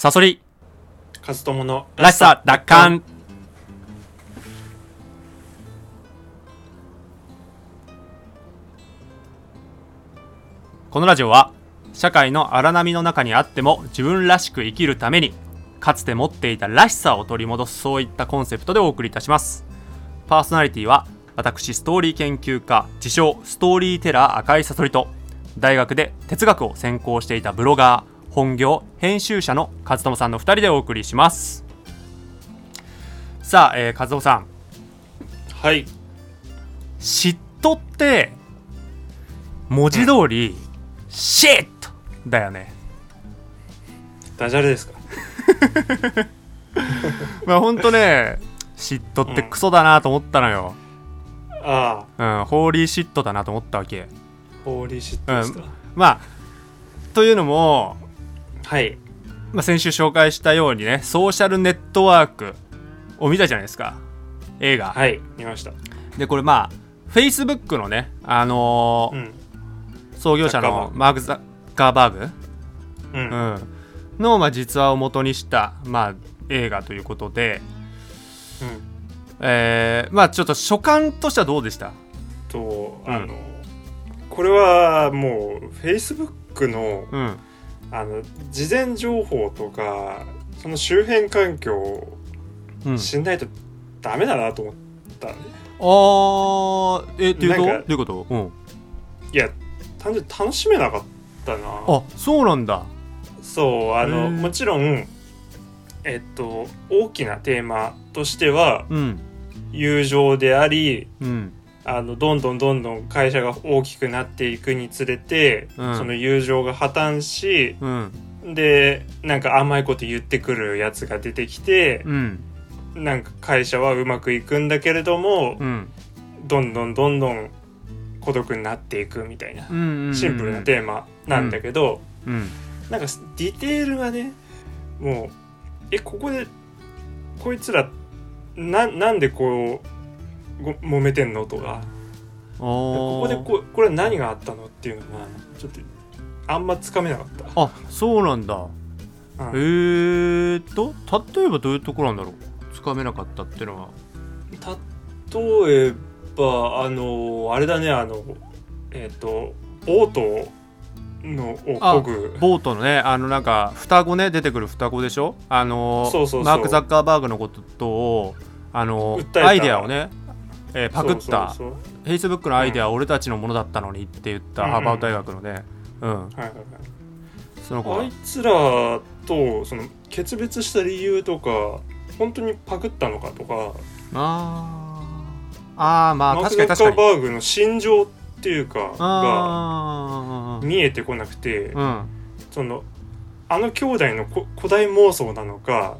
サソリ。カズトモのらしさ奪還このラジオは社会の荒波の中にあっても自分らしく生きるためにかつて持っていたらしさを取り戻すそういったコンセプトでお送りいたします。パーソナリティは私ストーリー研究家自称ストーリーテラー赤いサソリと大学で哲学を専攻していたブロガー本業編集者の和友さんの2人でお送りします。さあ、えー、和友さん。はい。嫉妬って文字通り、シットだよね。ダジャレですか？まあほんとね嫉妬ってクソだなと思ったのよ、あうん、ホーリーシットだなと思ったわけ。あホーリーシットですか、まあというのも、はい。まあ、先週紹介したようにねソーシャルネットワークを見たじゃないですか。映画、はい。見ました。でこれまあ Facebook のねあのーうん。創業者のマーク・ザッカーバーグ、うん、うん、の、まあ、実話を元にした、まあ、映画ということで、えーまあちょっと所感としてはどうでした？とうん。あの、これはもう Facebook のうんあの事前情報とかその周辺環境をうん。知んないとダメだなと思ったね、あー。えっていうと？どういうこと、うん、いや単純に楽しめなかったな。あそうなんだ。そうあのもちろんえっと大きなテーマとしてはうん。友情でありうんあのどんどんどんどん会社が大きくなっていくにつれて、うん。その友情が破綻しうん。でなんか甘いこと言ってくるやつが出てきてう、ん。なんか会社はうまくいくんだけれども、うん。どんどんどんどん孤独になっていくみたいなシンプルなテーマなんだけど、うん。なんかディテールがねもうえここでこいつらななんでこうご揉めてんのとか。こここでここれ何があったのっていうのがちょっとあんまつかめなかった。あそうなんだ。うん。えーっと例えばどういうところなんだろう？つかめなかったっていうのは。例えばあのあれだねあのえっ、とボートのをあこぐボートのねあのなんか双子ね出てくる双子でしょ？あのマーク・ザッカーバーグのことをあのアイデアをね、えーパクったフェイスブックのアイデアは俺たちのものだったのにって言ったうん。ハーバード大学のね。うん、あいつらとその決別した理由とか本当にパクったのかとか。あー。あーまあ確かに確かに。ザッカーバーグの心情っていうかが見えてこなくて、うん。そのあの兄弟のこ古代妄想なのか、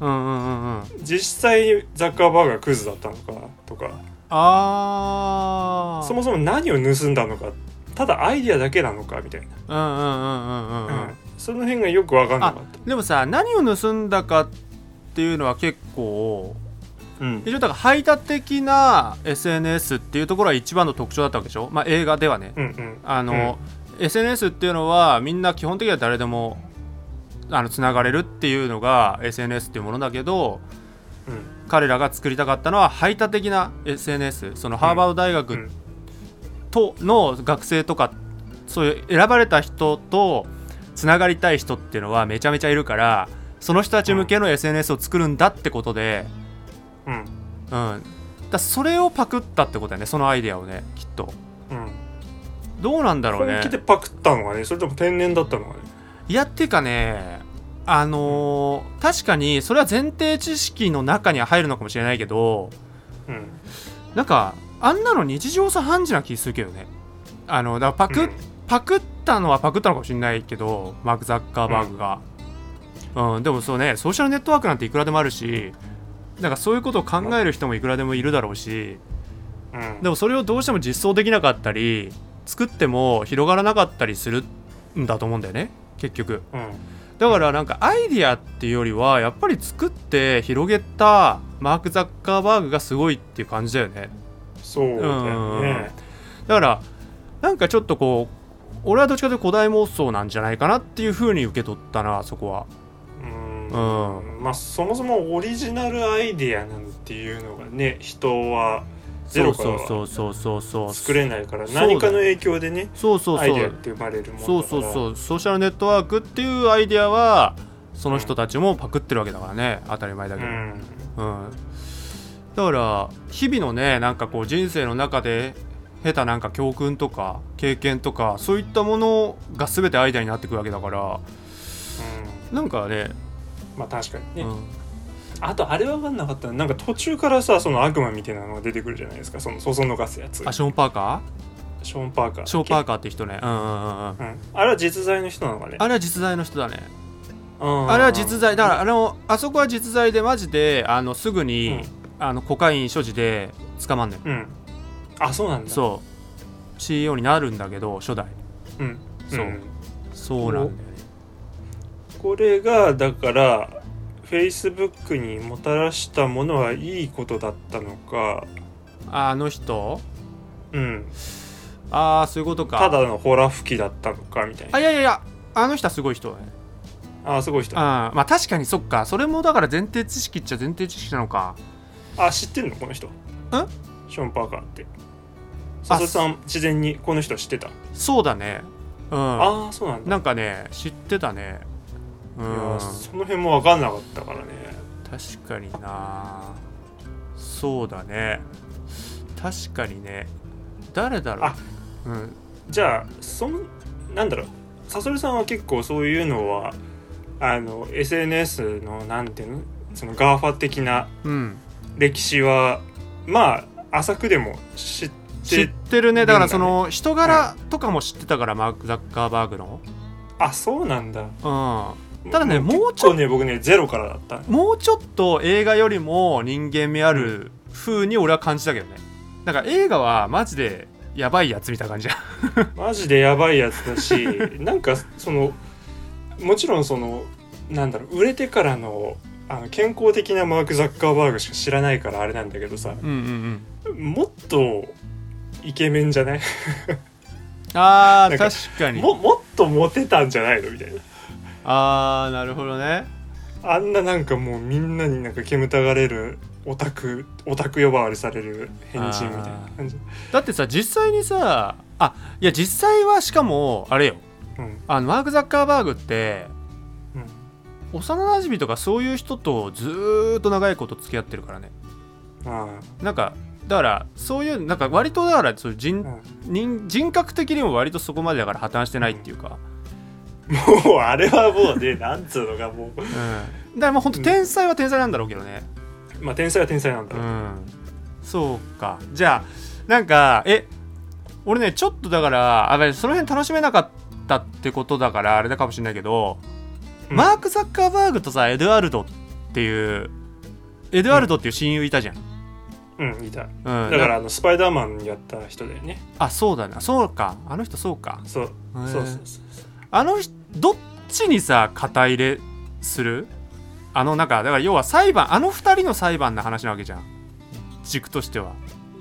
実際ザッカーバーグがクズだったのかとかああそもそも何を盗んだのかただアイディアだけなのかみたいな、うんうんうんうんうんうん。うん。その辺がよく分かんなあかった。でもさ何を盗んだかっていうのは結構うん。非常にだから排他的な SNS っていうところは一番の特徴だったわけでしょ、まあ、映画ではね。うんうん。あの、SNS っていうのはみんな基本的には誰でもあのつながれるっていうのが SNS っていうものだけどうん彼らが作りたかったのは排他的な SNS そのハーバード大う学ん。との学生とかそういう選ばれた人とつながりたい人っていうのはめちゃめちゃいるからその人たち向けの SNS を作るんだってことで、うん。うん、だそれをパクったってことだよねそのアイデアをねきっと。うん。どうなんだろうね。本気でパクったのがねそれとも天然だったのがね。いやっていうかねあのー確かにそれは前提知識の中には入るのかもしれないけどうんなんかあんなの日常茶飯事な気するけどね。あのだからパク,、うん。パクったのはパクったのかもしれないけどマーク・ザッカーバーグが、うんでもそうねソーシャルネットワークなんていくらでもあるしなんかそういうことを考える人もいくらでもいるだろうしうん。でもそれをどうしても実装できなかったり作っても広がらなかったりするんだと思うんだよね結局。うんだからなんかアイディアっていうよりはやっぱり作って広げたマーク・ザッカーバーグがすごいっていう感じだよね。そうだよね。だからなんかちょっとこう俺はどっちかというと古代妄想なんじゃないかなっていう風に受け取ったなそこは。うん。ん。まあそもそもオリジナルアイデアなんていうのがね人はゼロからは。そうそうそうそう作れないから何かの影響でねそうそうアイデアっそうて生まれるもそうそうそう。ソーシャルネットワークっていうアイデアはその人たちもパクってるわけだからね。当たり前だけど、うん。うん、だから日々のねなんかこう人生の中で得たなんか教訓とか経験とかそういったものが全てアイデアになってくるわけだから。なんかね、まあ確かにね、うん、あとあれ分かんなかったのなんか途中からさその悪魔みたいなのが出てくるじゃないですか。そのそそのかすやつ。あショーン・パーカショーン・パーカー。ーショーン・パーカカーって人ね。うんうんうんうん。ー、うん、あれは実在の人なのかね。あれは実在の人だね。ああれは実在だからあのあそこは実在でマジであのすぐに、うん。あのコカイン所持で捕まんねんうん。あそうなんだ。そう。CEO になるんだけど初代。う、ん、そうん。そうなんだよね。これがだからフェイスブックにもたらしたものはいいことだったのか。あの人？うん。ああそういうことか。ただのホラ吹きだったのかみたいな。あいやいやいやあの人はすごい人だね。あすごい人。あまあ確かにそっか。それもだから前提知識っちゃ前提知識なのか。あ知ってんの？この人。ショーン・パーカーって。あ佐々さん自然にこの人知ってた、そうだね。うん。ああそうなんだ。なんかね知ってたねやん。その辺も分かんなかったからね。確かにな。そうだね。確かにね誰だろう？あうん。じゃあそのなんだろう。サソリさんは結構そういうのはあの SNS のなんていうの？その GAFA 的なうん。歴史はまあ浅くでも知って知ってるね。だからその人柄とかも知ってたから、マーク・ザッカーバーグの。あそうなんだ。うんただねももうちょ結構ね僕ねゼロからだったもうちょっと映画よりも人間味ある風に俺は感じたけどね。なんか映画はマジでやばいやつみたいな感じじゃんマジでやばいやつだし なんかそのもちろんそのなんだろう売れてからのあの健康的なマーク・ザッカーバーグしか知らないからあれなんだけどさうんうんうん。もっとイケメンじゃない？あー確かに。ももっとモテたんじゃないの？みたいなあーなるほどね。あんななんかもうみんなになんか煙たがれるオタクオタク呼ばわりされる変人みたいな感じ。だってさ実際にさあいや実際はしかもあれよ。うん。あのマーク・ザッカーバーグってうん。幼なじみとかそういう人とずーっと長いこと付き合ってるからね。あなんかだからそういうなんか割とだからそういう人,、あ、人人格的にも割とそこまでだから破綻してないっていうか、もうあれはもうねなんつうのかもう。うん、だからもう本当天才は天才なんだろうけどね。まあ天才は天才なんだ。ろう、うん。そうか。じゃあなんかえ俺ねちょっとだからあべその辺楽しめなかったってことだからあれだかもしれないけど、うん。マーク・ザッカーバーグとさエドワルドっていうエドワルドっていう親友いたじゃん、うんいた。うん。だからあのスパイダーマンやった人だよね。あそうだな。そうか。あの人そうか。そうそうそうそう。あの人どっちにさ肩入れする？あのなんかだから要は裁判あの二人の裁判の話なわけじゃん。軸としては。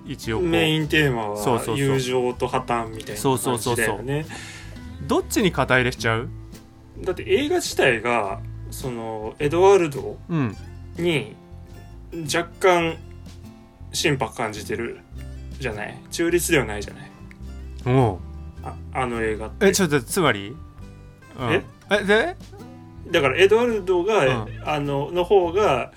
一応メインテーマは友情と破綻みたいなそうそうそうそう。感じだよねどっちに肩入れしちゃう？だって映画自体がそのエドワルドうん。に若干心拍感じてる。じゃない？中立ではないじゃない？おう。ああの映画って。えちょっとつまり、うん、え？え？で？だからエドワルドが、うん。あのの方が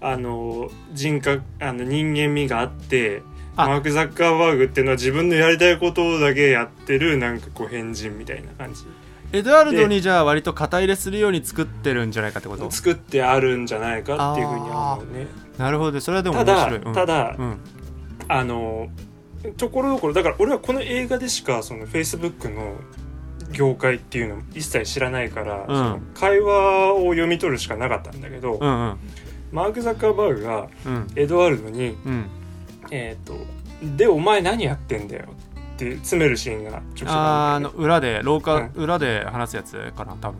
あの人格あの人間味があってあ。マーク・ザッカーバーグっていうのは自分のやりたいことだけやってるなんかこう変人みたいな感じ。エドワルドにじゃあ割と肩入れするように作ってるんじゃないかってこと？作ってあるんじゃないかっていうふうに思うね。なるほど。ねそれはでもただ面白い、うん、ただ、うん。あのところどころだから俺はこの映画でしかそのフェイスブックの業界っていうのを一切知らないから、その会話を読み取るしかなかったんだけど、うんうん。マーク・ザッカーバーグがうん。エドワルドにうん「えっ、とでお前何やってんだよ」って詰めるシーンがちょくちょくあーあの裏で廊下、う裏で話すやつかな多分。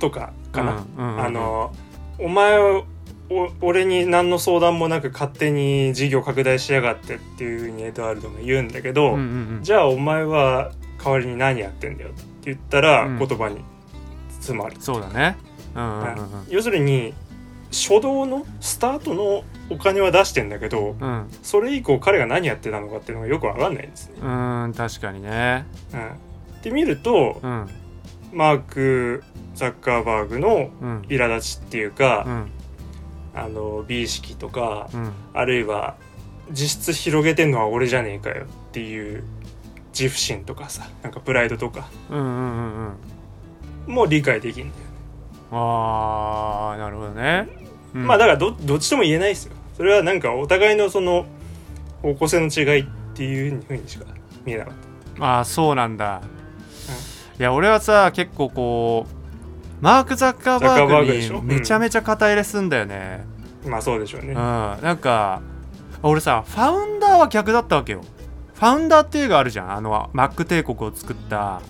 どとかかな、うんうんうんうん。あのお前はお俺に何の相談もなく勝手に事業拡大しやがってっていうふうにエドワルドが言うんだけど、うんうんうん。じゃあお前は代わりに何やってんだよ言ったらうん。言葉に詰まる、そうだね。ううんうんうん。要するに初動のスタートのお金は出してんだけどうん。それ以降彼が何やってたのかっていうのがよくわかんないんですね。うん確かにね。うん、で見るとうん。マーク・ザッカーバーグのうん。苛立ちっていうか、うん。あの美意識とかうん。あるいは実質広げてんのは俺じゃねえかよっていう自負心とかさなんかプライドとか。うんうんうんうん。も理解できんだよね、あーなるほどね、うん。まあだからどどっちとも言えないですよ。それはなんかお互いのその方向性の違いっていうふうにしか見えなかった。ああそうなんだ、いや俺はさ結構こうマーク・ザッカーバーグにめちゃめちゃ肩入れすんだよね。まあそうでしょうね。うん、なんか俺さファウンダーは逆だったわけよファウンダーっていう映画あるじゃん。あのマック帝国を作った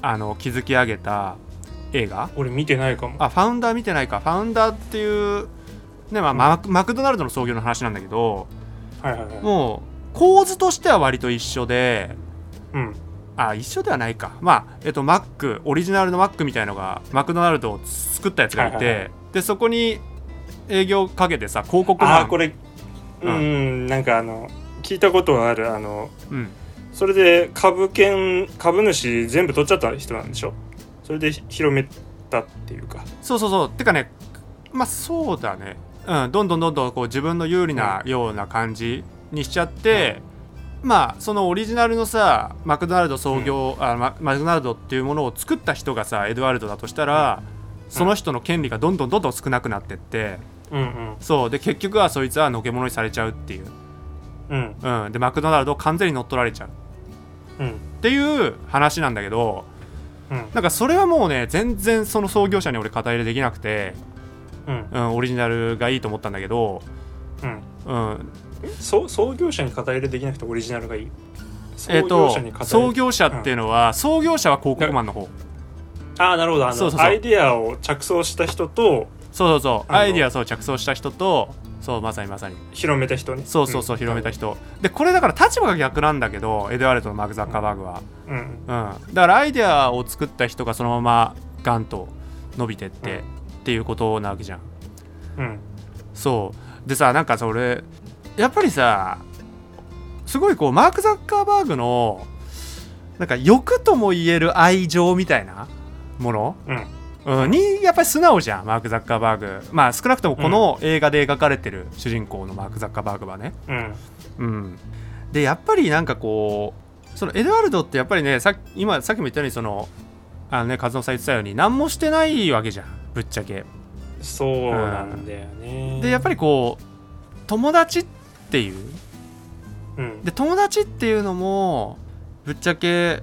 あの築き上げた映画。俺見てないかも。あファウンダー見てないか。ファウンダーっていうねまあ、マクマクドナルドの創業の話なんだけどはいはいはい。もう構図としては割と一緒でうん。あ一緒ではないか。まあえっとマックオリジナルのマックみたいのがマクドナルドを作ったやつがいて、はいはいはでそこに営業かけてさ広告マンああこれううんなんかあの聞いたことはある。あのうん。それで株券株主全部取っちゃった人なんでしょ？それで広めたっていうか。そうそうそう。てかねまあそうだね。うん。どんどんどんどんこう自分の有利なような感じにしちゃって、まあそのオリジナルのさマクドナルド創業、あママクドナルドっていうものを作った人がさエドワルドだとしたら、その人の権利がどんどんどんどん少なくなってって。うんうん。そう。で結局はそいつはのけ者にされちゃうっていう、うん。うん、でマクドナルドを完全に乗っ取られちゃう。うん。っていう話なんだけどうん。なんかそれはもうね全然その創業者に俺肩入れできなくて、うん。うん、オリジナルがいいと思ったんだけど、うん。うん、そう創業者に肩入れできなくてオリジナルがいい？えっ、創業と創れ？業者っていうのは、創業者は広告マンの方。ああなるほど。あのそうそうそう。アイディアを着想した人とそうそうそう。アイディアそう着想した人とそうまさにまさに。広めた人ねそうそうそう、ん。広めた人。でこれだから立場が逆なんだけどエドワルドとマーク・ザッカーバーグは、うんうん、だからアイデアを作った人がそのままガンと伸びてって、うん。っていうことなわけじゃん。うん。そう。でさなんかそれやっぱりさすごいこうマーク・ザッカーバーグのなんか欲とも言える愛情みたいなもの、うんうん、にやっぱり素直じゃんマーク・ザッカーバーグ。まあ少なくともこの映画で描かれてる主人公のマーク・ザッカーバーグはね。うん。うん。でやっぱりなんかこうそのエドワルドってやっぱりねさっき今さっきも言ったようにそのあのね和野さん言ってたように何もしてないわけじゃんぶっちゃけ。そうなんだよね。でやっぱりこう友達っていう。うん。で友達っていうのもぶっちゃけ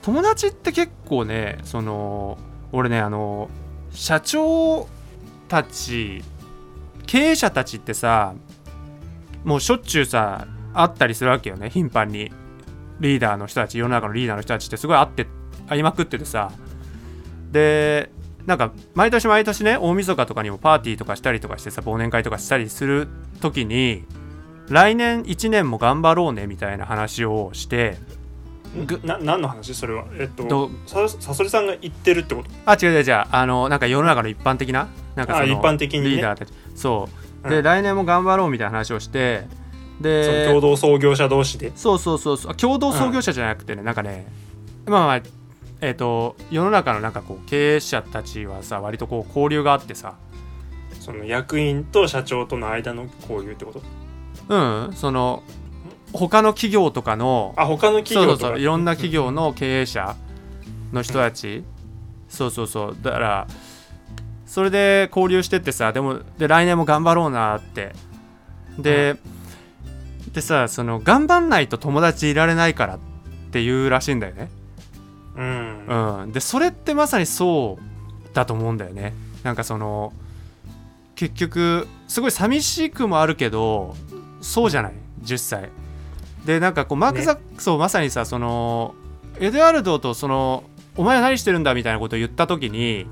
友達って結構ねその俺ねあの社長たち経営者たちってさもうしょっちゅうさ会ったりするわけよね頻繁に。リーダーの人たち世の中のリーダーの人たちってすごい会って会いまくっててさ。でなんか毎年毎年ね大晦日とかにもパーティーとかしたりとかしてさ忘年会とかしたりする時に来年1年も頑張ろうねみたいな話をしてぐな何の話？それは。えっとどささそりさんが言ってるってこと？あ違う違う違う。あのなんか世の中の一般的ななんかそのあ一般的にね。リーダーたち。そう。で、うん。来年も頑張ろうみたいな話をしてそので共同創業者同士で？そうそうそうそう。共同創業者じゃなくてね、なんかねまあまあえっ、と世の中のなんかこう経営者たちはさ割とこう交流があってさ。その役員と社長との間の交流ってこと？うん。その他の企業とかのあ他の企業とか。そうそういろんな企業の経営者の人たち、そうそうそう。だからそれで交流してってさでもで来年も頑張ろうなって。で、でさその頑張んないと友達いられないからっていうらしいんだよね、うん。うん、でそれってまさにそうだと思うんだよね。なんかその結局すごい寂しくもあるけどそうじゃない？10歳でなんかこうマーク・ザックそうまさにさそのエドワルドとそのお前は何してるんだみたいなことを言った時に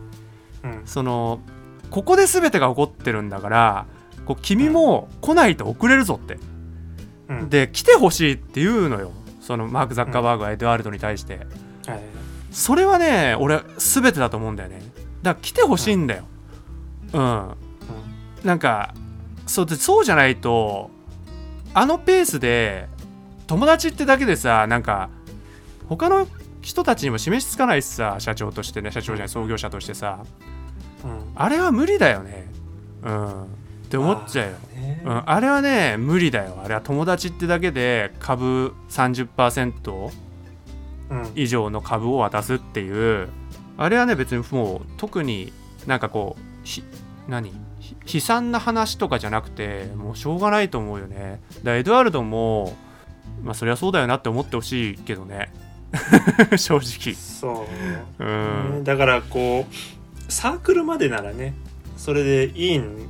うん。そのここで全てが起こってるんだからこう君も来ないと遅れるぞって。うん。で来てほしいって言うのよ。そのマーク・ザッカーバーグはエドワルドに対して、はいそれはね俺全てだと思うんだよね。だから来てほしいんだよ。うん、なんかそうでそうじゃないとあのペースで友達ってだけでさなんか他の人たちにも示しつかないしさ社長としてね社長じゃない創業者としてさ。うん。あれは無理だよね。うん。って思っちゃうよ。ね。うん、あれはね無理だよ。あれは友達ってだけで株30%うん。以上の株を渡すっていう。あれはね別にもう特になんかこうひ何？ひ悲惨な話とかじゃなくてもうしょうがないと思うよね。だエドワルドもまあそりゃそうだよなって思ってほしいけどね。正直。そううん、ねだからこうサークルまでならねそれでいいん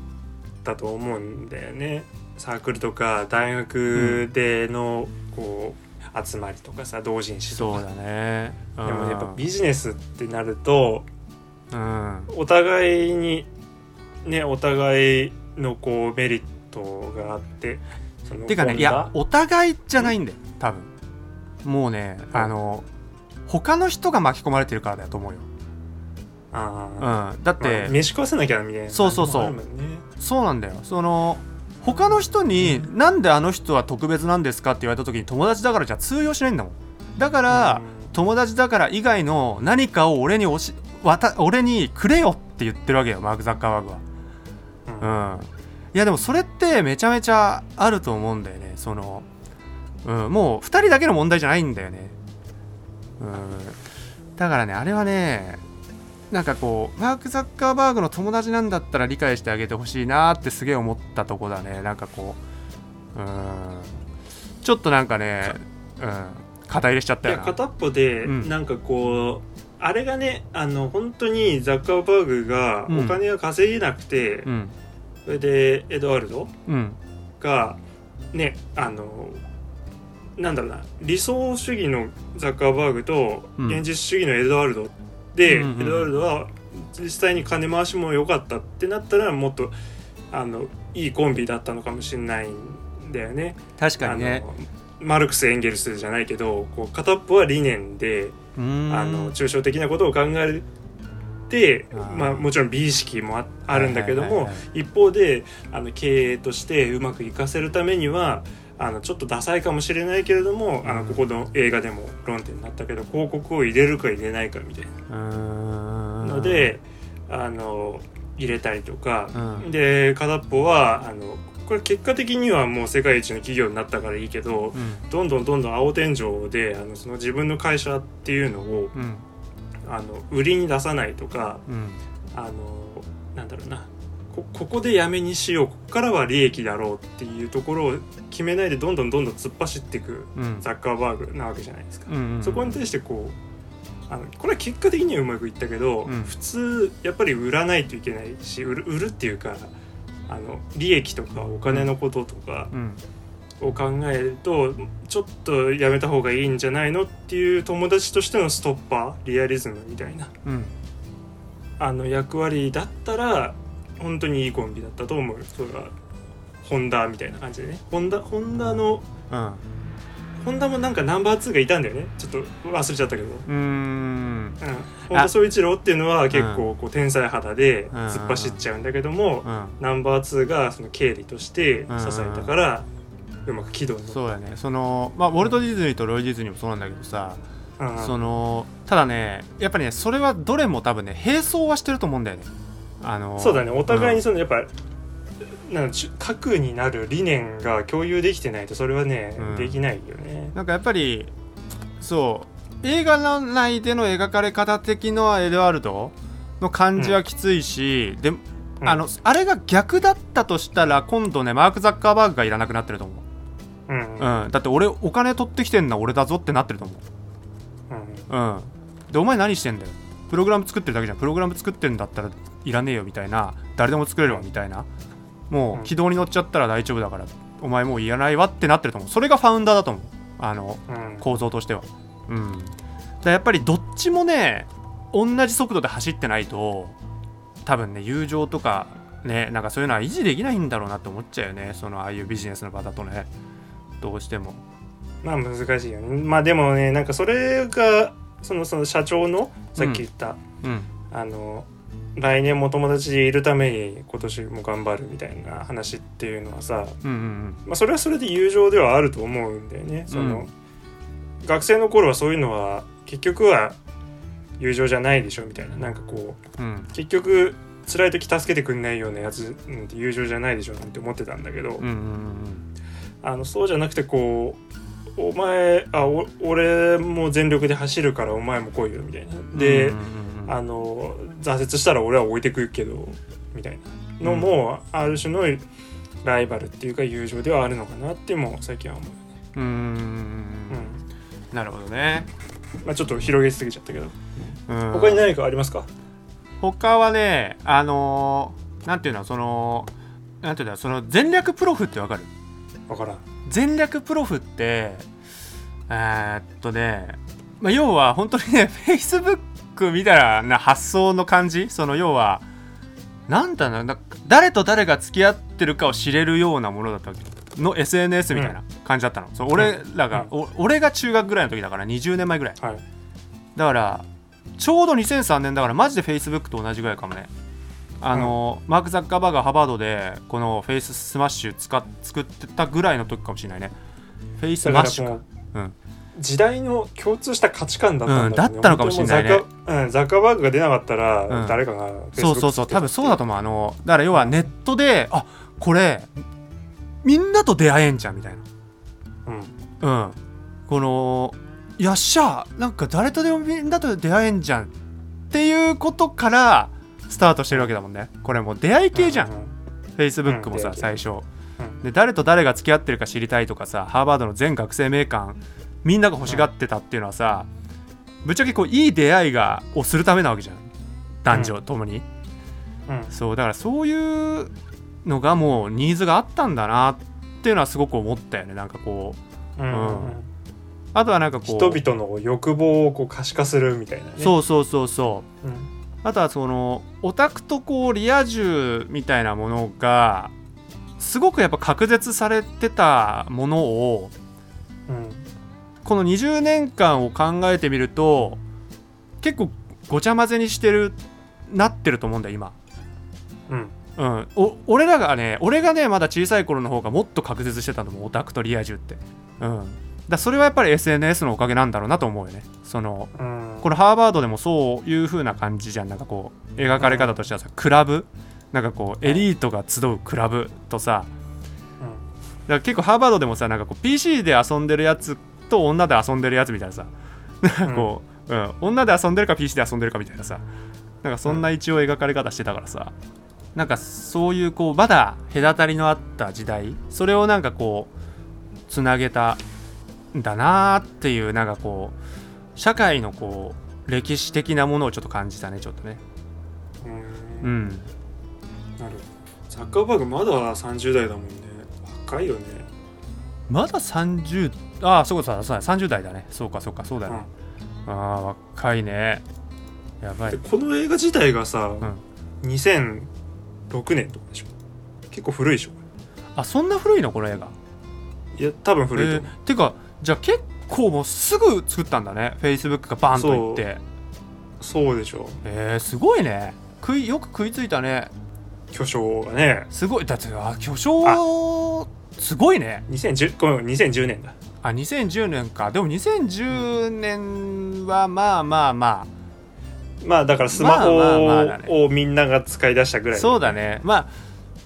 だと思うんだよね。サークルとか大学でのこう集まりとかさ同人誌とか。そうだね、うん、でもやっぱビジネスってなるとうん。お互いにねお互いのこうメリットがあっててかねいやお互いじゃないんだよ多分。もうねあの他の人が巻き込まれてるからだと思うよ、あうん、だって、ーまあ飯食わせなきゃみたいなそうそうそう。ねそうなんだよ。その他の人に「なんであの人は特別なんですか?」って言われた時に友達だからじゃ通用しないんだもん。だから、友達だから以外の何かを俺におしわた俺にくれよって言ってるわけよマーク・ザッカーバーグは。うん。うんいやでもそれってめちゃめちゃあると思うんだよね。その、うん、もう2人だけの問題じゃないんだよね。うん。だからねあれはねなんかこうマーク・ザッカーバーグの友達なんだったら理解してあげてほしいなってすげえ思ったとこだね。なんかこううん。ちょっとなんかねうん。肩入れしちゃったよな。片っぽでうん。なんかこう、あれがねあの本当にザッカーバーグがうん。お金が稼げなくて、うんそれでエドワルド？うん。がねあのなんだろうな理想主義のザッカーバーグとうん。現実主義のエドワルド。で、うんうんうん。エドワルドは実際に金回しも良かったってなったらもっとあのいいコンビだったのかもしれないんだよね。確かにね。あのマルクス・エンゲルスじゃないけどこう片っぽは理念でうーん。あの抽象的なことを考えてあーまあ、もちろん美意識もああるんだけども、一方であの経営としてうまくいかせるためにはあのちょっとダサいかもしれないけれども、あうん。のここの映画でも論点になったけど広告を入れるか入れないかみたいな。ので、あの入れたりとか、うん。で片っぽはあのこれ結果的にはもう世界一の企業になったからいいけど、うん。どんどんどんどん青天井であのその自分の会社っていうのをうんあの売りに出さないとかうん。あのなんだろうな。こここでやめにしようここからは利益だろうっていうところを決めないでどんどんどんどん突っ走っていくうん。ザッカーバーグなわけじゃないですか。そこに対してこうあのこれは結果的にはうまくいったけど、うん。普通やっぱり売らないといけないし売る売るっていうかあの利益とかお金のこととかうんを考えるとちょっとやめた方がいいんじゃないのっていう友達としてのストッパーリアリズムみたいな。うん。あの役割だったら本当にいいコンビだったと思う。それはホンダみたいな感じでね。ホンダホンダのうん。ホンダもなんかナンバー2がいたんだよね。ちょっと忘れちゃったけど、うーん。うん、本田宗一郎っていうのは結構こう天才肌でうん。突っ走っちゃうんだけども、うん。ナンバー2がその経理として支えたからうまく軌道にそうだね。そのまあウォルト・ディズニーとロイ・ディズニーもそうなんだけどさた、うん。そのただねやっぱりねそれはどれも多分ね並走はしてると思うんだよね。あのそうだね。お互いにそのやっぱ、なん核になる理念が共有できてないとそれはね、うん。できないよね。なんかやっぱりそう映画の内での描かれ方的のエドワルドの感じはきついし、であのあれが逆だったとしたら今度ねマーク・ザッカーバーグがいらなくなってると思う、うん。うん。うん、だって俺お金取ってきてんのは俺だぞってなってると思う。うん。でお前何してんだよ。プログラム作ってるだけじゃん。プログラム作ってるんだったらいらねえよみたいな。誰でも作れるわみたいな。もうん。う軌道に乗っちゃったら大丈夫だからお前もういらないわってなってると思う。それがファウンダーだと思う。あのうん。構造としては。うん。だやっぱりどっちもね同じ速度で走ってないと多分ね友情とかねなんかそういうのは維持できないんだろうなって思っちゃうよね。そのああいうビジネスの場だとねどうしても。まあ難しいよね。まあでもねなんかそれがそのその社長のさっき言った、うん。あの来年も友達いるために今年も頑張るみたいな話っていうのはさ、うんうんまあ、それはそれで友情ではあると思うんだよね。その、学生の頃はそういうのは結局は友情じゃないでしょみたいな。なんかこううん。うん結局辛い時助けてくんないようなやつなんて友情じゃないでしょなんて思ってたんだけど、うんうんあのそうじゃなくてこうお前あお俺も全力で走るからお前も来いよみたいな。うんで、あの挫折したら俺は置いてくけどみたいな。のも、ある種のライバルっていうか友情ではあるのかなっても最近は思うよね。うん。うん。なるほどね、まあ、ちょっと広げすぎちゃったけど。うん、他に何かありますか？他はねあのーなんていうのそのなんていうんだその全略プロフってわかる？わからん。全略プロフってえーっとね、まあ、要は本当にね Facebook みたいな発想の感じ？その要はなんだろうな誰と誰が付き合ってるかを知れるようなものだったわけ。の SNS みたいな感じだったの、そう俺らが、お俺が中学ぐらいの時だから20年前ぐらい。はい。だからちょうど2003年だからマジで Facebook と同じぐらいかもねあの、マーク・ザッカーバーグがハーバードでこのフェイスマッシュ使っ作ってたぐらいの時かもしれないね。フェイスだマッシュか。う、うん。時代の共通した価値観だったね、うんだったのかもしれないね。うザッカ,、うん、ザッカーバーグが出なかったら、うん。誰かがそうそうそう。多分そうだと思う。あのだから要はネットであこれみんなと出会えんじゃんみたいうん。なうん。このよっしゃなんか誰とでもみんなと出会えんじゃんっていうことからスタートしてるわけだもんね。これもう出会い系じゃん、うう Facebook もさ、うん最初、うん。で誰と誰が付き合ってるか知りたいとかさハーバードの全学生名鑑みんなが欲しがってたっていうのはさ、ぶっちゃけこういい出会いがをするためなわけじゃん。男女ともに、うん。そうだからそういうのがもうニーズがあったんだなっていうのはすごく思ったよね。なんかこう。うん。あとはなんかこう。人々の欲望をこう可視化するみたいなね。そうそうそうそう。うんあとはそのオタクとこうリア充みたいなものがすごくやっぱ隔絶されてたものをうんこの20年間を考えてみると結構ごちゃ混ぜにしてるなってると思うんだよ今。うんうん、お俺らがね俺がねまだ小さい頃の方がもっと隔絶してたと思うオタクとリア充って。うん、だそれはやっぱり SNS のおかげなんだろうなと思うよね。そのうん。このハーバードでもそういう風な感じじゃん。なんかこう描かれ方としてはさクラブ。なんかこうエリートが集うクラブとさ。だから結構ハーバードでもさなんかこう PC で遊んでるやつと女で遊んでるやつみたいなさ。なんかこう、うん。女で遊んでるか PC で遊んでるかみたいなさ。なんかそんな一応描かれ方してたからさ。なんかそういうこうまだ隔たりのあった時代。それをなんかこうつなげたんだなーっていうなんかこう社会のこう歴史的なものをちょっと感じたねちょっとね。うん。うん。なるほど。ザッカーバーグまだ30代だもんね。若いよね。まだ30ああそうかそうだそうだ30代だね。そうかそうかそうだよね、ああ若いね。やばい。でこの映画自体がさ、ん。2006年とかでしょ。結構古いでしょ。あそんな古いの？この映画。いや多分古いとえ思う、ーてかじゃあ結構もうすぐ作ったんだね。Facebook がバンといって。そう。でしょえー、すごいね。食いよく食いついたね。巨匠がね。すごい。だってあ巨匠すごいね。2010この2010年だ。あ2010年か。でも2010年はまあまあままあだからスマホをみんなが使い出したぐあらい。そうだね。まあ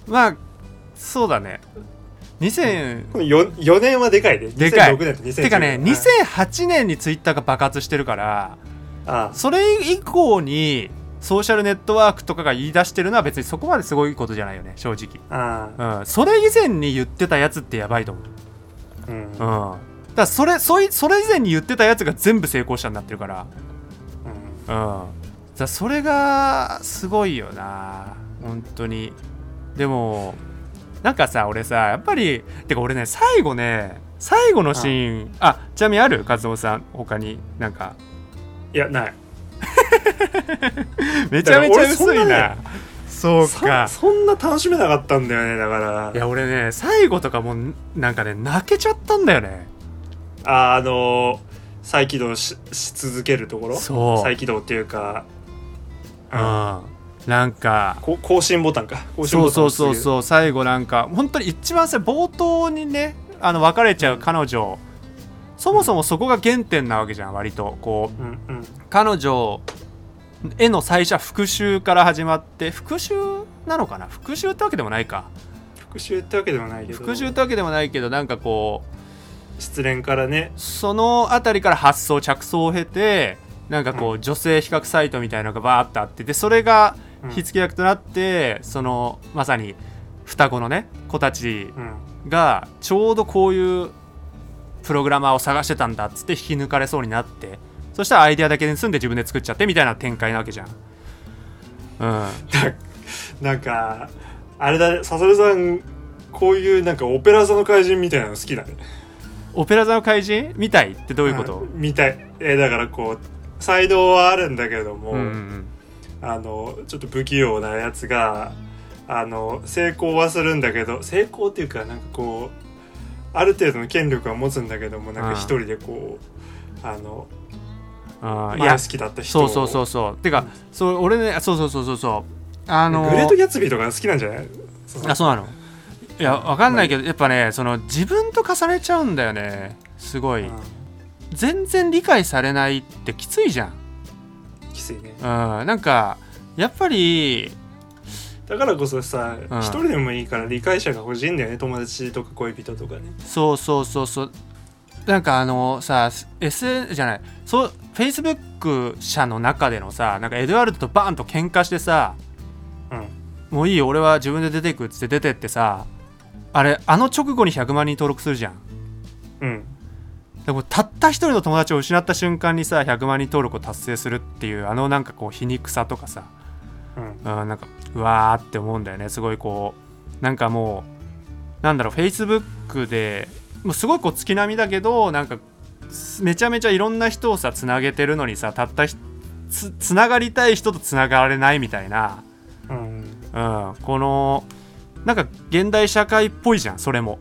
まあそうだね2000この 4, 4年はでかいね。でかい。2006年と2010年。てかねうん2008年にツイッターが爆発してるからあそれ以降にソーシャルネットワークとかが言い出してるのは別にそこまですごいことじゃないよね正直。ああ。うん。それ以前に言ってたやつってやばいと思う。あうん。うん。だからそれそいそれ以前に言ってたやつが全部成功したになってるから。うん。うん。だからそれがすごいよな本当に。でもなんかさ俺さやっぱりてか俺ね最後ね最後のシーンあちなみにある？和夫さん他に？なんか。いやない。めちゃめちゃ薄いな。そうか。そそんな楽しめなかったんだよねだから。いや俺ね最後とかもうなんかね泣けちゃったんだよね。ああの再起動しし続けるところ？そう。再起動っていうか。うんなんかこ更新ボタンか。更新そうそうそうそう最後なんか本当に一番さ冒頭にねあの別れちゃう彼女。そもそもそこが原点なわけじゃん割と。こううんうん。彼女への最初は復讐から始まって復讐なのかな？復讐ってわけでもないか。復讐ってわけではないけど。復讐ってわけでもないけどなんかこ失恋からね。うその辺りから発想着想を経てなんかこう、うん。女性比較サイトみたいなのがバーってあってでそれがうん火付け役となって、そのまさに双子のね子たちうん。がちょうどこういうプログラマーを探してたんだっつって引き抜かれそうになってそしたらアイデアだけで済んで自分で作っちゃってみたいな展開なわけじゃん。うん、ななんかあれだねサソルさんこういうなんかオペラ座の怪人みたいなの好きだね。オペラ座の怪人？みたいってどういうこと、ん。みたい。えーだからこう才能はあるんだけども、うんうんあのちょっと不器用なやつがあの成功はするんだけど成功っていうかなんかこうある程度の権力は持つんだけどもなんか一人でこうあのうんあーいや前好きだった人を。そうそうそうそう。てかそう俺ねそうそうそうそうそう。あのグレート・ギャツビーとか好きなんじゃない？そうあそうなの。いやわかんないけどやっぱねその自分と重ねちゃうんだよね。すごい。うん。全然理解されないってきついじゃんきついね。うん。なんかやっぱりだからこそさうん。一、人でもいいから理解者が欲しいんだよね。友達とか恋人とかね。そうそうそうそう。なんかあのさ SN じゃない。そう Facebook 社の中でのさなんかエドワルドとバーンと喧嘩してさうん。もういいよ俺は自分で出てくっつって出てってさあれあの直後に100万人登録するじゃん。うんでもたった一人の友達を失った瞬間にさ100万人登録を達成するっていうあのなんかこう皮肉さとかさ、うん。うん、なんかうわーって思うんだよね。すごいこうなんかもうなんだろう Facebook でもうすごいこう月並みだけどなんかすめちゃめちゃいろんな人をさつなげてるのにさたったひつつながりたい人とつながれないみたいな、うん。うん、このなんか現代社会っぽいじゃんそれも。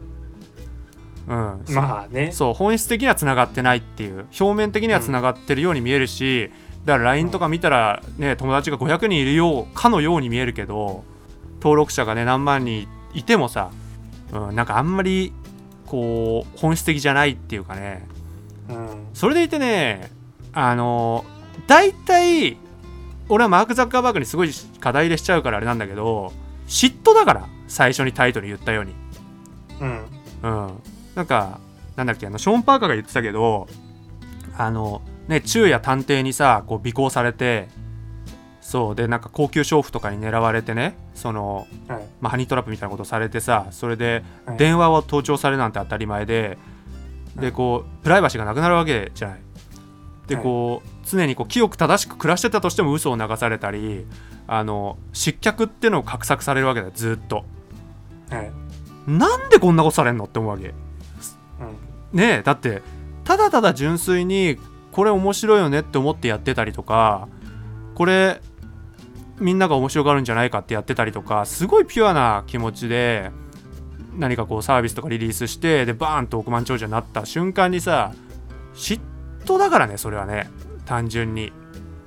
うん、まあね。そう。本質的にはつながってないっていう表面的にはつながってるように見えるし、だから LINE とか見たらね友達が500人いるようかのように見えるけど登録者がね何万人いてもさ、うん、なんかあんまりこう本質的じゃないっていうかね。うん。それでいてねあの大体俺はマーク・ザッカーバーグにすごい課題でしちゃうからあれなんだけど嫉妬だから最初にタイトル言ったように。うん。うん、なんかなんだっけあのショーン・パーカーが言ってたけどあのね昼夜探偵にさこう尾行されてそうでなんか高級娼婦とかに狙われてねその、はいまあ、ハニートラップみたいなことされてさそれではい電話を盗聴されるなんて当たり前で、はいでこうプライバシーがなくなるわけじゃない。ではいこう常にこう清く正しく暮らしてたとしても嘘を流されたりあの失脚っていうのを画策されるわけだよずっと。はいなんでこんなことされんのって思うわけ。ねだってただただ純粋にこれ面白いよねって思ってやってたりとかこれみんなが面白がるんじゃないかってやってたりとかすごいピュアな気持ちで何かこうサービスとかリリースしてでバーンと億万長者になった瞬間にさ嫉妬だからねそれはね。単純に、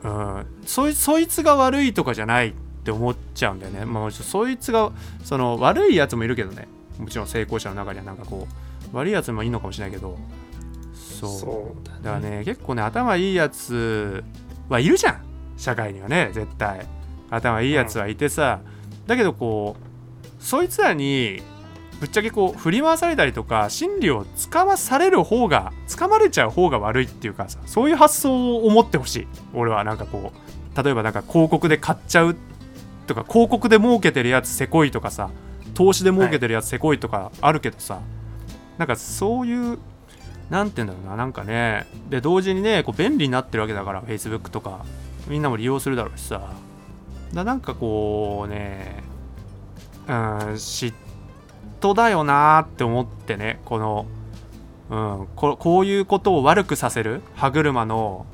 うん、そいそいつが悪いとかじゃないって思っちゃうんだよね、まあ、そいつがその悪いやつもいるけどね。もちろん成功者の中にはなんかこう悪いやつもいいのかもしれないけど。そう。だからね結構ね頭いいやつはいるじゃん。社会にはね絶対。頭いいやつはいてさ、だけどこうそいつらにぶっちゃけこう振り回されたりとか心理をつかまされる方がつかまれちゃう方が悪いっていうかさそういう発想を持ってほしい。俺はなんかこう例えばなんか広告で買っちゃうとか広告で儲けてるやつせこいとかさ投資で儲けてるやつせこいとかあるけどさ、なんかそういうなんて言うんだろうななんかねで同時にねこう便利になってるわけだから Facebook とかみんなも利用するだろうしさ。だなんかこうねうん嫉妬だよなーって思ってねこの、うん、ここういうことを悪くさせる歯車の、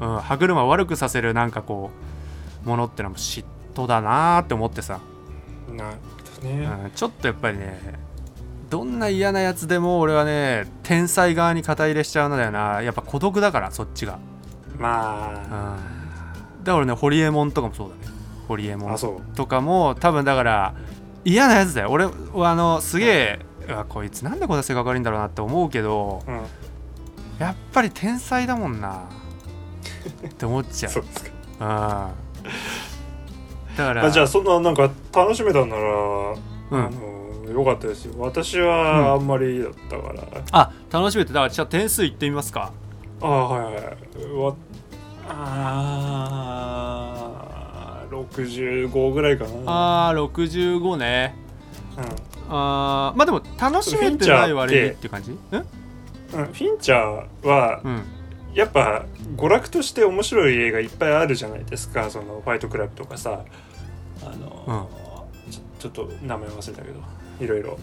うん、歯車を悪くさせるなんかこうものってのも嫉妬だなーって思ってさ、なるほどね、うん、ちょっとやっぱりねどんな嫌なやつでも俺はね天才側に肩入れしちゃうんだよな。やっぱ孤独だからそっちが、まうん、あだからねホリエモンとかもそうだね。ホリエモンとかも多分だから嫌なやつだよ。俺はあのすげえうわこいつなんでこんな性格悪いんだろうなって思うけどうん。やっぱり天才だもんな。って思っちゃう。そうですか。うん。だからあじゃあそんななんか楽しめたんなら、うん。あのよかったですよ。私はあんまりだったから、あ楽しめてだからじゃあ点数いってみますか。ああはいはい。わあー65ぐらいかな。あー65ね。うん。あーまあでも楽しめてない割にっていう感じうん？うんフィンチャーはうん。やっぱ娯楽として面白い映画いっぱいあるじゃないですか。そのファイトクラブとかさ。あの、ちょちょっと名前忘れたけどいろいろ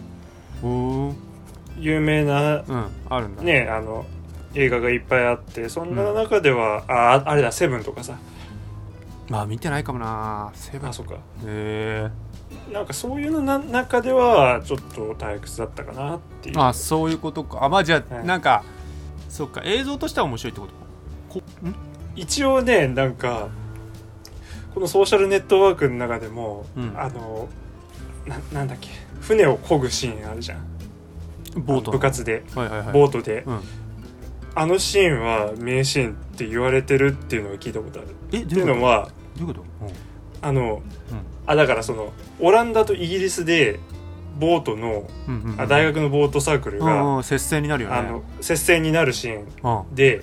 有名なうんあるんだ。ねあの映画がいっぱいあってそんな中では、ああれだセブンとかさ。まあ見てないかもな。セブン。へあそうか。えなんかそういうのな中ではちょっと退屈だったかなっていう。あそういうことか。あまあじゃあ、はい。なんかそっか映像としては面白いってことこん？一応ねなんかこのソーシャルネットワークの中でも、うん。あのななんだっけ船を漕ぐシーンあるじゃん。ボートの。部活で。はいはいはい。ボートで、うん。あのシーンは名シーンって言われてるっていうのを聞いたことある。えってどいうのはどういうこと、あの、あだからそのオランダとイギリスでボートのうんうんうん大学のボートサークルうんが、うん接戦になるよね。あの接戦になるシーンうん。で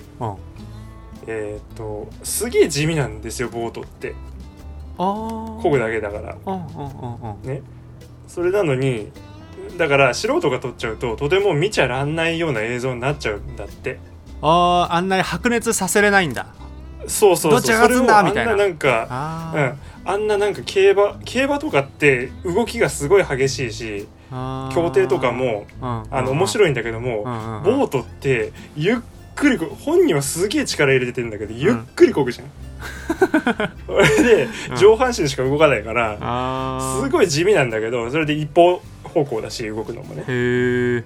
えーっとすげえ地味なんですよボートって。あ漕ぐだけだから。うんうんうんうん。ねそれなのにだから素人が撮っちゃうととても見ちゃらんないような映像になっちゃうんだって。あああんなに白熱させれないんだ。そうそうそう。どっちが勝つんだ？みたいな。なんかあん。あんななんか競馬競馬とかって動きがすごい激しいし競艇とかもうん。あの面白いんだけども、うんボートってゆっくりこ本人はすげえ力入れてるんだけどゆっくりこぐじゃん。それでうん上半身しか動かないから、あすごい地味なんだけどそれで一方方向だし動くのもね。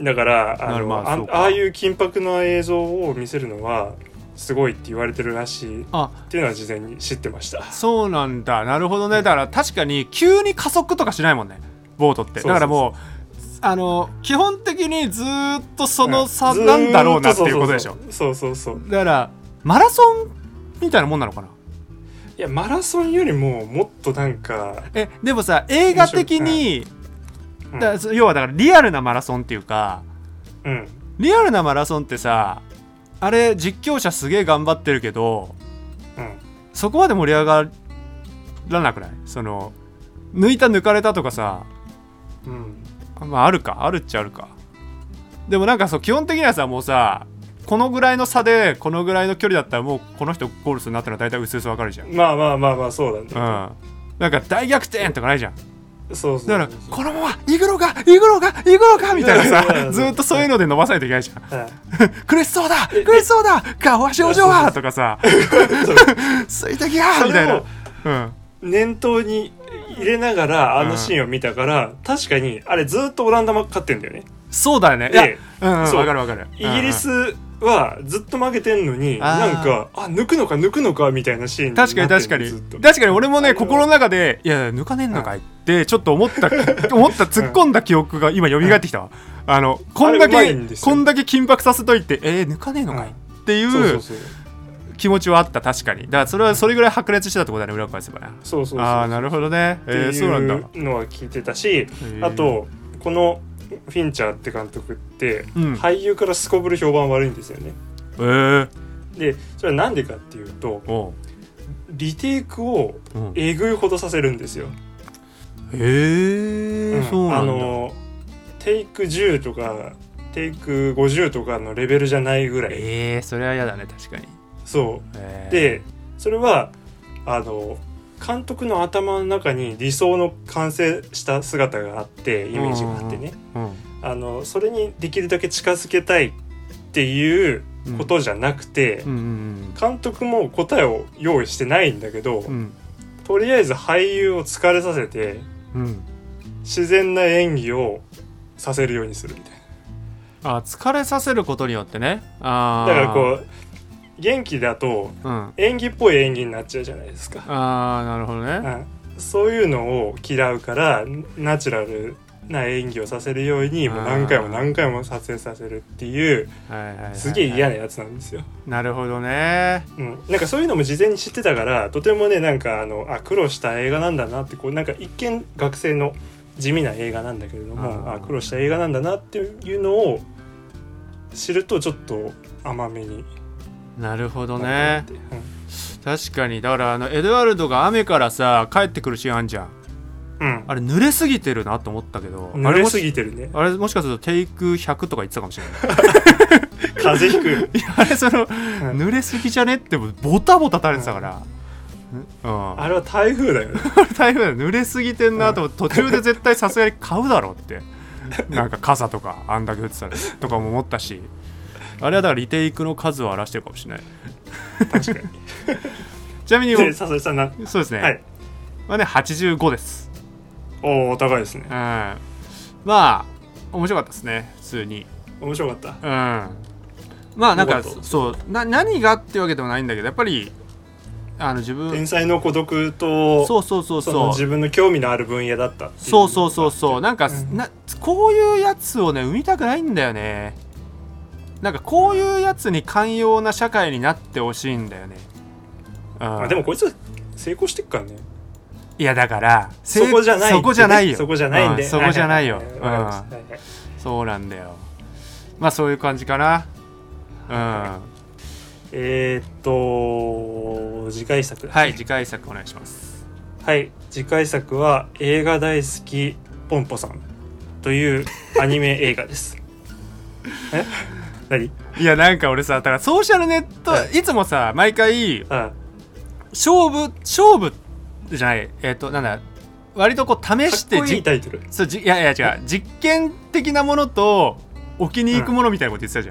だからあのあまあああいう緊迫な映像を見せるのはすごいって言われてるらしいっあていうのは事前に知ってました。そうなんだ。なるほどね。だから確かに急に加速とかしないもんね。ボートって。だからもうあの基本的にずーっとその差なんだろうなっていうことでしょ。そうそうそうそう。だからマラソンみたいなもんなのかな？いやマラソンよりももっとなんか、えでもさ映画的に、うん。だ要はだからリアルなマラソンっていうかうん。リアルなマラソンってさあれ実況者すげえ頑張ってるけどうん。そこまで盛り上がらなくない？その抜いた抜かれたとかさうん。まああるか？あるっちゃあるか。でもなんかそう基本的にはさもうさこのぐらいの差でこのぐらいの距離だったらもうこの人ゴールするなってのは大体うすうすわかるじゃん。うんまあまあまあまあそうだね、なんか大逆転とかないじゃん。そうそうだからこのまま行くのか行くのか行くのかみたいなうんさう。んずーっとそういうので伸ばさないといけないじゃん。はい。苦しそうだ苦しそうだ顔は症状はとかさ 水滴がそみたいな。うん。念頭に入れながらあのシーンを見たから、確かにあれずっとオランダ勝ってんだよね。そうだよね。いやでうんうんそう。わかるわかる。イギリスはずっと負けてんのに、なんかあ抜くのか抜くのかみたいなシーンに確かに確かに。確かに俺もね心の中でいや抜かねえのかいってちょっと思った 思った突っ込んだ記憶が今蘇ってきたわ。あのこんだけこんだけ緊迫させといてえー抜かねえのかいっていう気持ちはあった確かに。だからそれはそれぐらい白熱してたってことだね裏を返せばね。そうそうそうああなるほどね。えーそうなんだ。のは聞いてたし、ー。あとこのフィンチャーって監督って、うん。俳優からすこぶる評判悪いんですよね。えー。でそれはなんでかっていうとリテイクをうん。えぐいほどさせるんですよ、へえうん。そうなんだ。あのテイク10とかテイク50とかのレベルじゃないぐらい。えーそれは嫌だね確かに。そえー。うでそれはあの監督の頭の中に理想の完成した姿があってイメージがあってね。うんあのそれにできるだけ近づけたいっていうことじゃなくて、うんうん監督も答えを用意してないんだけど、うん。うんとりあえず俳優を疲れさせてうん。自然な演技をさせるようにするみたいあ疲れさせることによってね。だからこう元気だとうん。演技っぽい演技になっちゃうじゃないですか、ああなるほどね。うん、そういうのを嫌うからナチュラルな演技をさせるようにもう何回も何回も撮影させるっていうはいはいはいはい。すげえ嫌なやつなんですよ、なるほどね。うん、なんかそういうのも事前に知ってたからとてもねなんかあのあ苦労した映画なんだなってこうなんか一見学生の地味な映画なんだけれどもあーあ苦労した映画なんだなっていうのを知るとちょっと甘めになるほどなね確かに。だからあのエドワルドが雨からさ帰ってくるシーンあんじゃん。うん、あれ濡れすぎてるなと思ったけどうん、濡れすあれもしぎてるね。あれもしかするとテイク100とか言ってたかもしれない。風邪ひく いやあれその、濡れすぎじゃねってボタボタ垂れてたから、うん、あれは台風だよね。台風だよ濡れすぎてんなと思って途中で絶対さすがに買うだろうって。なんか傘とかあんだけ降ってたらとかも思ったしあれはだからリテイクの数を荒らしてるかもしれない。確かに。ちなみにで佐々木さんなそうですね、はい。まあね85です。おお高いですね。うん。まあ面白かったですね普通に。面白かった。うん。まあなんかそう。な何がってわけでもないんだけどやっぱりあの自分。天才の孤独とそうそうそうそう。自分の興味のある分野だったそうそうそうそう。なんか、うん。なこういうやつをね生みたくないんだよねなんかこういうやつに寛容な社会になってほしいんだよね、うん。あでもこいつ成功してっからね。いやだからそこじゃないそこじゃないよ。そこじゃないんで。うそこじゃないよ、うん。そうなんだよ。まあそういう感じかな。うん。えーっと次回作。はい次回作お願いします。はい次回作は映画大好きポンポさんというアニメ映画です。え？何？いやなんか俺さだからソーシャルネット、、はい。つもさ毎回あ勝負勝負じゃないえっ、となんだ割とこう試かっこいしてじいタイトル。そうじいやいや違う。実験的なものと置きに行くものみたいなこと言ってたじ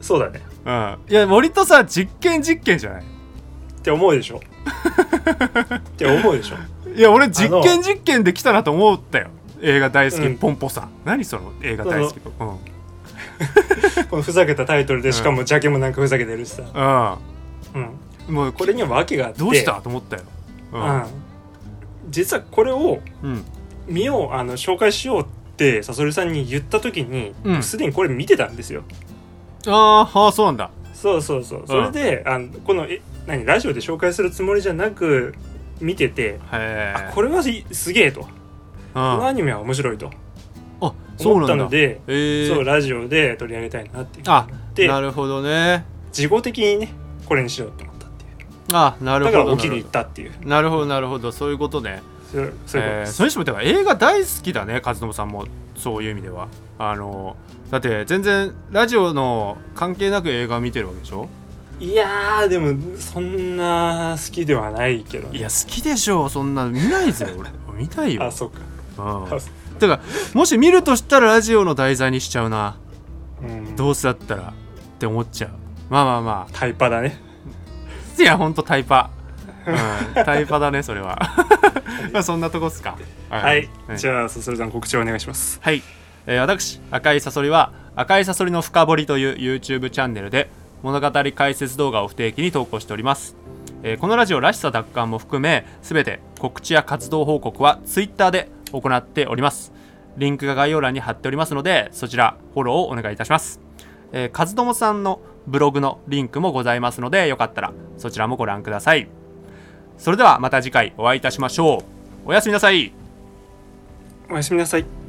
そうだね。ゃん、うん、いや割とさ実験実験じゃない？って思うでしょ。って思うでしょ。いや俺実験実験できたなと思ったよ。映画大好き、うん。ポンポさん。何その映画大好きと。うん このふざけたタイトルでしかもジャケもなんかふざけてるしさ、うん、うん。もうこれには訳があって。どうしたと思ったよ。ううん。ん、実はこれをうん。見ようあの紹介しようってサソリさんに言った時にうん。すで、にこれ見てたんですよ。あーあーそうなんだ。そうそうそう。それで、あのこのえ何ラジオで紹介するつもりじゃなく見てて、これはいすげえと、このあアニメは面白いとそう思ったなんだのでえー、そうラジオで取り上げたいなっていうあでなるほどね。事後的にねこれにしようと思ったっていう。あなるだほどから起きに行ったっていう。なるほどなるほど。そういうことね。そうそういうこと。えーです、それにしてもだから映画大好きだね和信さんもそういう意味では。あのだって全然ラジオの関係なく映画見てるわけでしょ？いやーでもそんな好きではないけどね。いや好きでしょそんな。見ないぜ俺。見たいよ。あそうか。うん。あてかもし見るとしたらラジオの題材にしちゃうな。うん。どうせだったらって思っちゃう。まあまあまタイパだね。あいやほんとタイパ。うんタイパだねそれは。まあそんなとこっすか。はい、うん。じゃあそそれさん告知をお願いします。はい、えー私赤いサソリは赤いサソリの深掘りという YouTube チャンネルで物語解説動画を不定期に投稿しております、えーこのラジオらしさ奪還も含め全て告知や活動報告は Twitter で行っております。リンクが概要欄に貼っておりますのでそちらフォローをお願いいたします。えー、カズドモさんのブログのリンクもございますのでよかったらそちらもご覧ください。それではまた次回お会いいたしましょう。おやすみなさい。おやすみなさい。